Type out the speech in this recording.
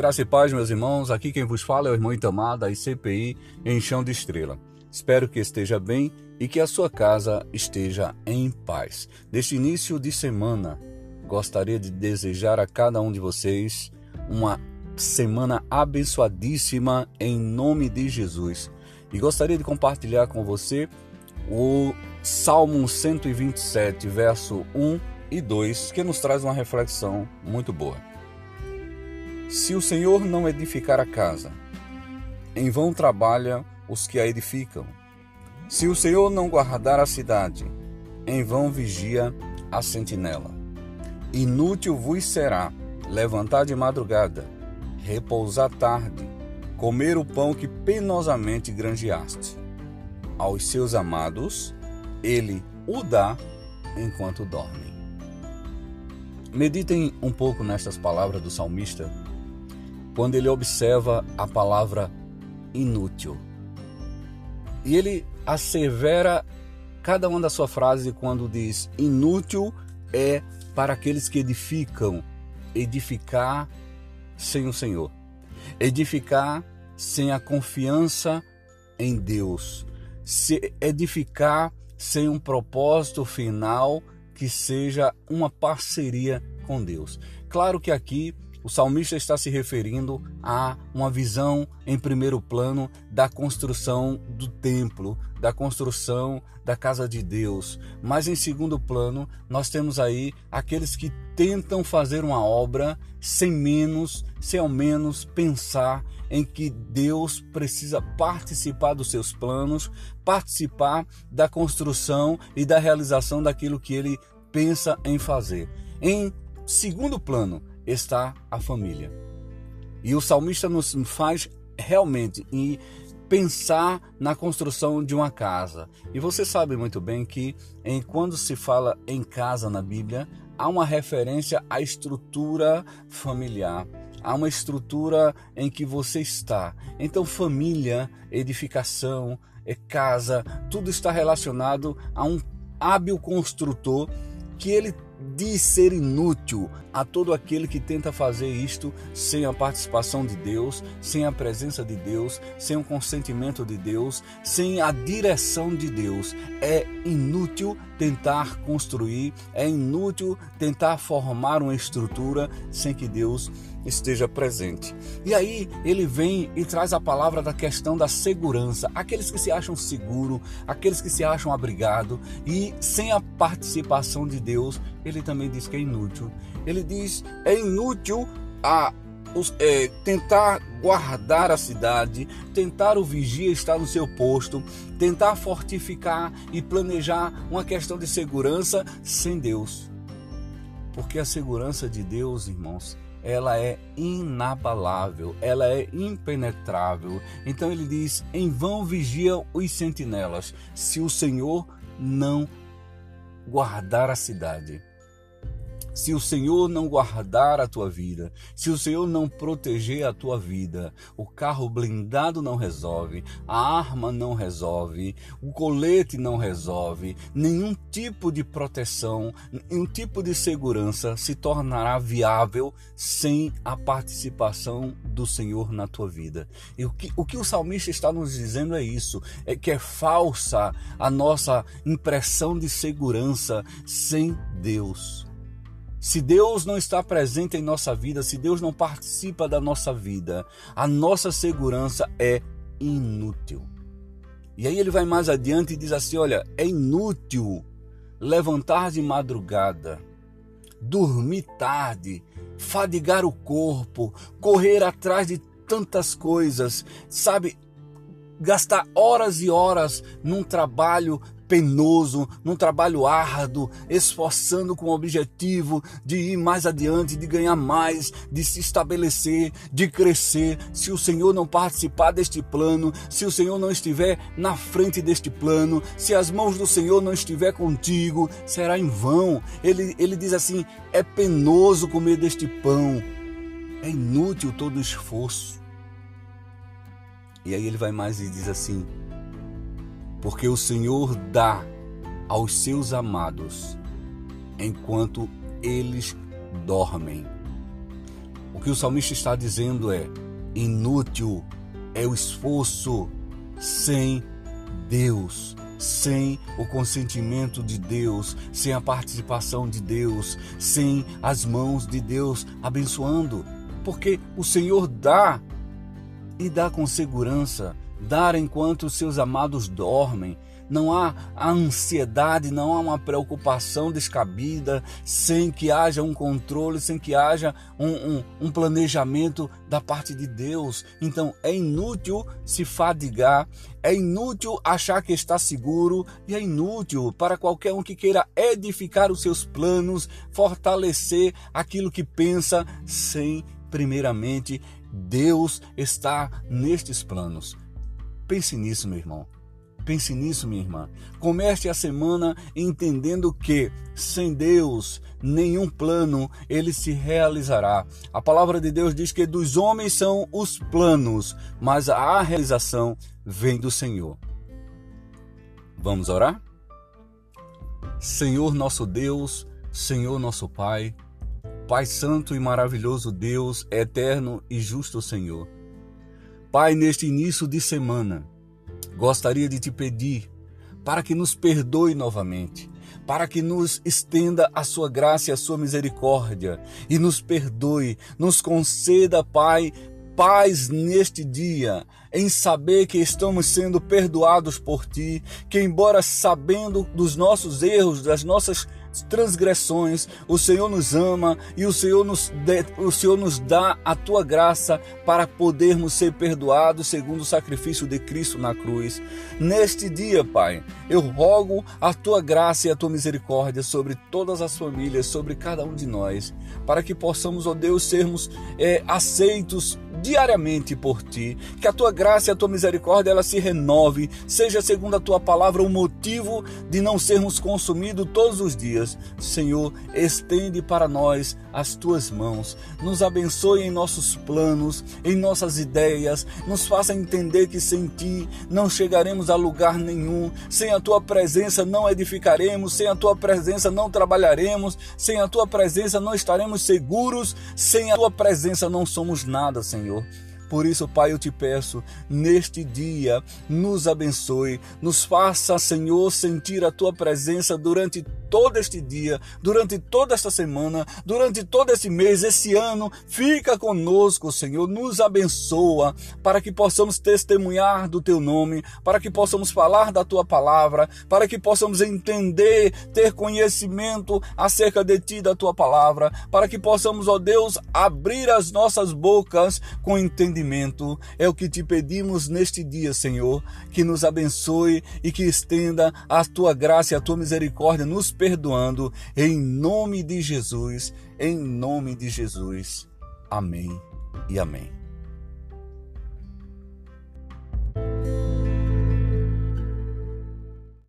Graça e paz, meus irmãos. Aqui quem vos fala é o irmão Itamar da ICPI em Chão de Estrela. Espero que esteja bem e que a sua casa esteja em paz. Neste início de semana, gostaria de desejar a cada um de vocês uma semana abençoadíssima em nome de Jesus. E gostaria de compartilhar com você o Salmo 127, verso 1 e 2, que nos traz uma reflexão muito boa. Se o Senhor não edificar a casa, em vão trabalham os que a edificam. Se o Senhor não guardar a cidade, em vão vigia a sentinela. Inútil vos será levantar de madrugada, repousar tarde, comer o pão que penosamente granjeaste. Aos seus amados, ele o dá enquanto dormem. Meditem um pouco nestas palavras do salmista quando ele observa a palavra inútil. E ele assevera cada uma da sua frase quando diz inútil é para aqueles que edificam, edificar sem o Senhor, edificar sem a confiança em Deus, se edificar sem um propósito final que seja uma parceria com Deus. Claro que aqui o salmista está se referindo a uma visão em primeiro plano da construção do templo, da construção da casa de Deus. Mas em segundo plano, nós temos aí aqueles que tentam fazer uma obra sem menos, sem ao menos pensar em que Deus precisa participar dos seus planos, participar da construção e da realização daquilo que ele pensa em fazer. Em segundo plano, está a família. E o salmista nos faz realmente pensar na construção de uma casa. E você sabe muito bem que em, quando se fala em casa na Bíblia, há uma referência à estrutura familiar. Há uma estrutura em que você está. Então, família, edificação, é casa, tudo está relacionado a um hábil construtor que ele de ser inútil a todo aquele que tenta fazer isto sem a participação de Deus, sem a presença de Deus, sem o consentimento de Deus, sem a direção de Deus. É inútil tentar construir, é inútil tentar formar uma estrutura sem que Deus esteja presente. E aí ele vem e traz a palavra da questão da segurança. Aqueles que se acham seguros, aqueles que se acham abrigados e sem a participação de Deus, ele também diz que é inútil. Ele diz é inútil a os, é, tentar guardar a cidade, tentar o vigia estar no seu posto, tentar fortificar e planejar uma questão de segurança sem Deus. Porque a segurança de Deus, irmãos, ela é inabalável, ela é impenetrável. Então ele diz: em vão vigiam os sentinelas, se o Senhor não guardar a cidade. Se o Senhor não guardar a tua vida, se o Senhor não proteger a tua vida, o carro blindado não resolve, a arma não resolve, o colete não resolve, nenhum tipo de proteção, nenhum tipo de segurança se tornará viável sem a participação do Senhor na tua vida. E o que o, que o salmista está nos dizendo é isso: é que é falsa a nossa impressão de segurança sem Deus. Se Deus não está presente em nossa vida, se Deus não participa da nossa vida, a nossa segurança é inútil. E aí ele vai mais adiante e diz assim: olha, é inútil levantar de madrugada, dormir tarde, fadigar o corpo, correr atrás de tantas coisas, sabe? Gastar horas e horas num trabalho penoso, num trabalho árduo, esforçando com o objetivo de ir mais adiante, de ganhar mais, de se estabelecer, de crescer. Se o Senhor não participar deste plano, se o Senhor não estiver na frente deste plano, se as mãos do Senhor não estiver contigo, será em vão. Ele, ele diz assim: é penoso comer deste pão, é inútil todo o esforço. E aí ele vai mais e diz assim: porque o Senhor dá aos seus amados enquanto eles dormem. O que o salmista está dizendo é: inútil é o esforço sem Deus, sem o consentimento de Deus, sem a participação de Deus, sem as mãos de Deus abençoando, porque o Senhor dá e dá com segurança, dar enquanto os seus amados dormem. Não há ansiedade, não há uma preocupação descabida, sem que haja um controle, sem que haja um, um, um planejamento da parte de Deus. Então é inútil se fadigar, é inútil achar que está seguro e é inútil para qualquer um que queira edificar os seus planos, fortalecer aquilo que pensa, sem primeiramente Deus está nestes planos. Pense nisso, meu irmão. Pense nisso, minha irmã. Comece a semana entendendo que sem Deus nenhum plano ele se realizará. A palavra de Deus diz que dos homens são os planos, mas a realização vem do Senhor. Vamos orar? Senhor nosso Deus, Senhor nosso Pai, Pai Santo e maravilhoso Deus, eterno e justo Senhor. Pai, neste início de semana, gostaria de te pedir para que nos perdoe novamente, para que nos estenda a sua graça e a sua misericórdia e nos perdoe, nos conceda, Pai, paz neste dia, em saber que estamos sendo perdoados por Ti, que, embora sabendo dos nossos erros, das nossas transgressões, o Senhor nos ama e o Senhor nos, de, o Senhor nos dá a tua graça para podermos ser perdoados segundo o sacrifício de Cristo na cruz. Neste dia, Pai, eu rogo a tua graça e a tua misericórdia sobre todas as famílias, sobre cada um de nós, para que possamos, ó Deus, sermos é, aceitos diariamente por ti, que a tua graça e a tua misericórdia ela se renove, seja segundo a tua palavra o motivo de não sermos consumidos todos os dias. Senhor, estende para nós as tuas mãos, nos abençoe em nossos planos, em nossas ideias, nos faça entender que sem ti não chegaremos a lugar nenhum, sem a tua presença não edificaremos, sem a tua presença não trabalharemos, sem a tua presença não estaremos seguros, sem a tua presença não somos nada, Senhor. Senhor. Por isso, Pai, eu te peço, neste dia, nos abençoe, nos faça, Senhor, sentir a tua presença durante todo este dia, durante toda esta semana, durante todo esse mês, esse ano. Fica conosco, Senhor, nos abençoa para que possamos testemunhar do teu nome, para que possamos falar da tua palavra, para que possamos entender, ter conhecimento acerca de ti, da tua palavra, para que possamos, ó Deus, abrir as nossas bocas com entendimento. É o que te pedimos neste dia, Senhor, que nos abençoe e que estenda a tua graça e a tua misericórdia nos perdoando, em nome de Jesus, em nome de Jesus. Amém e amém.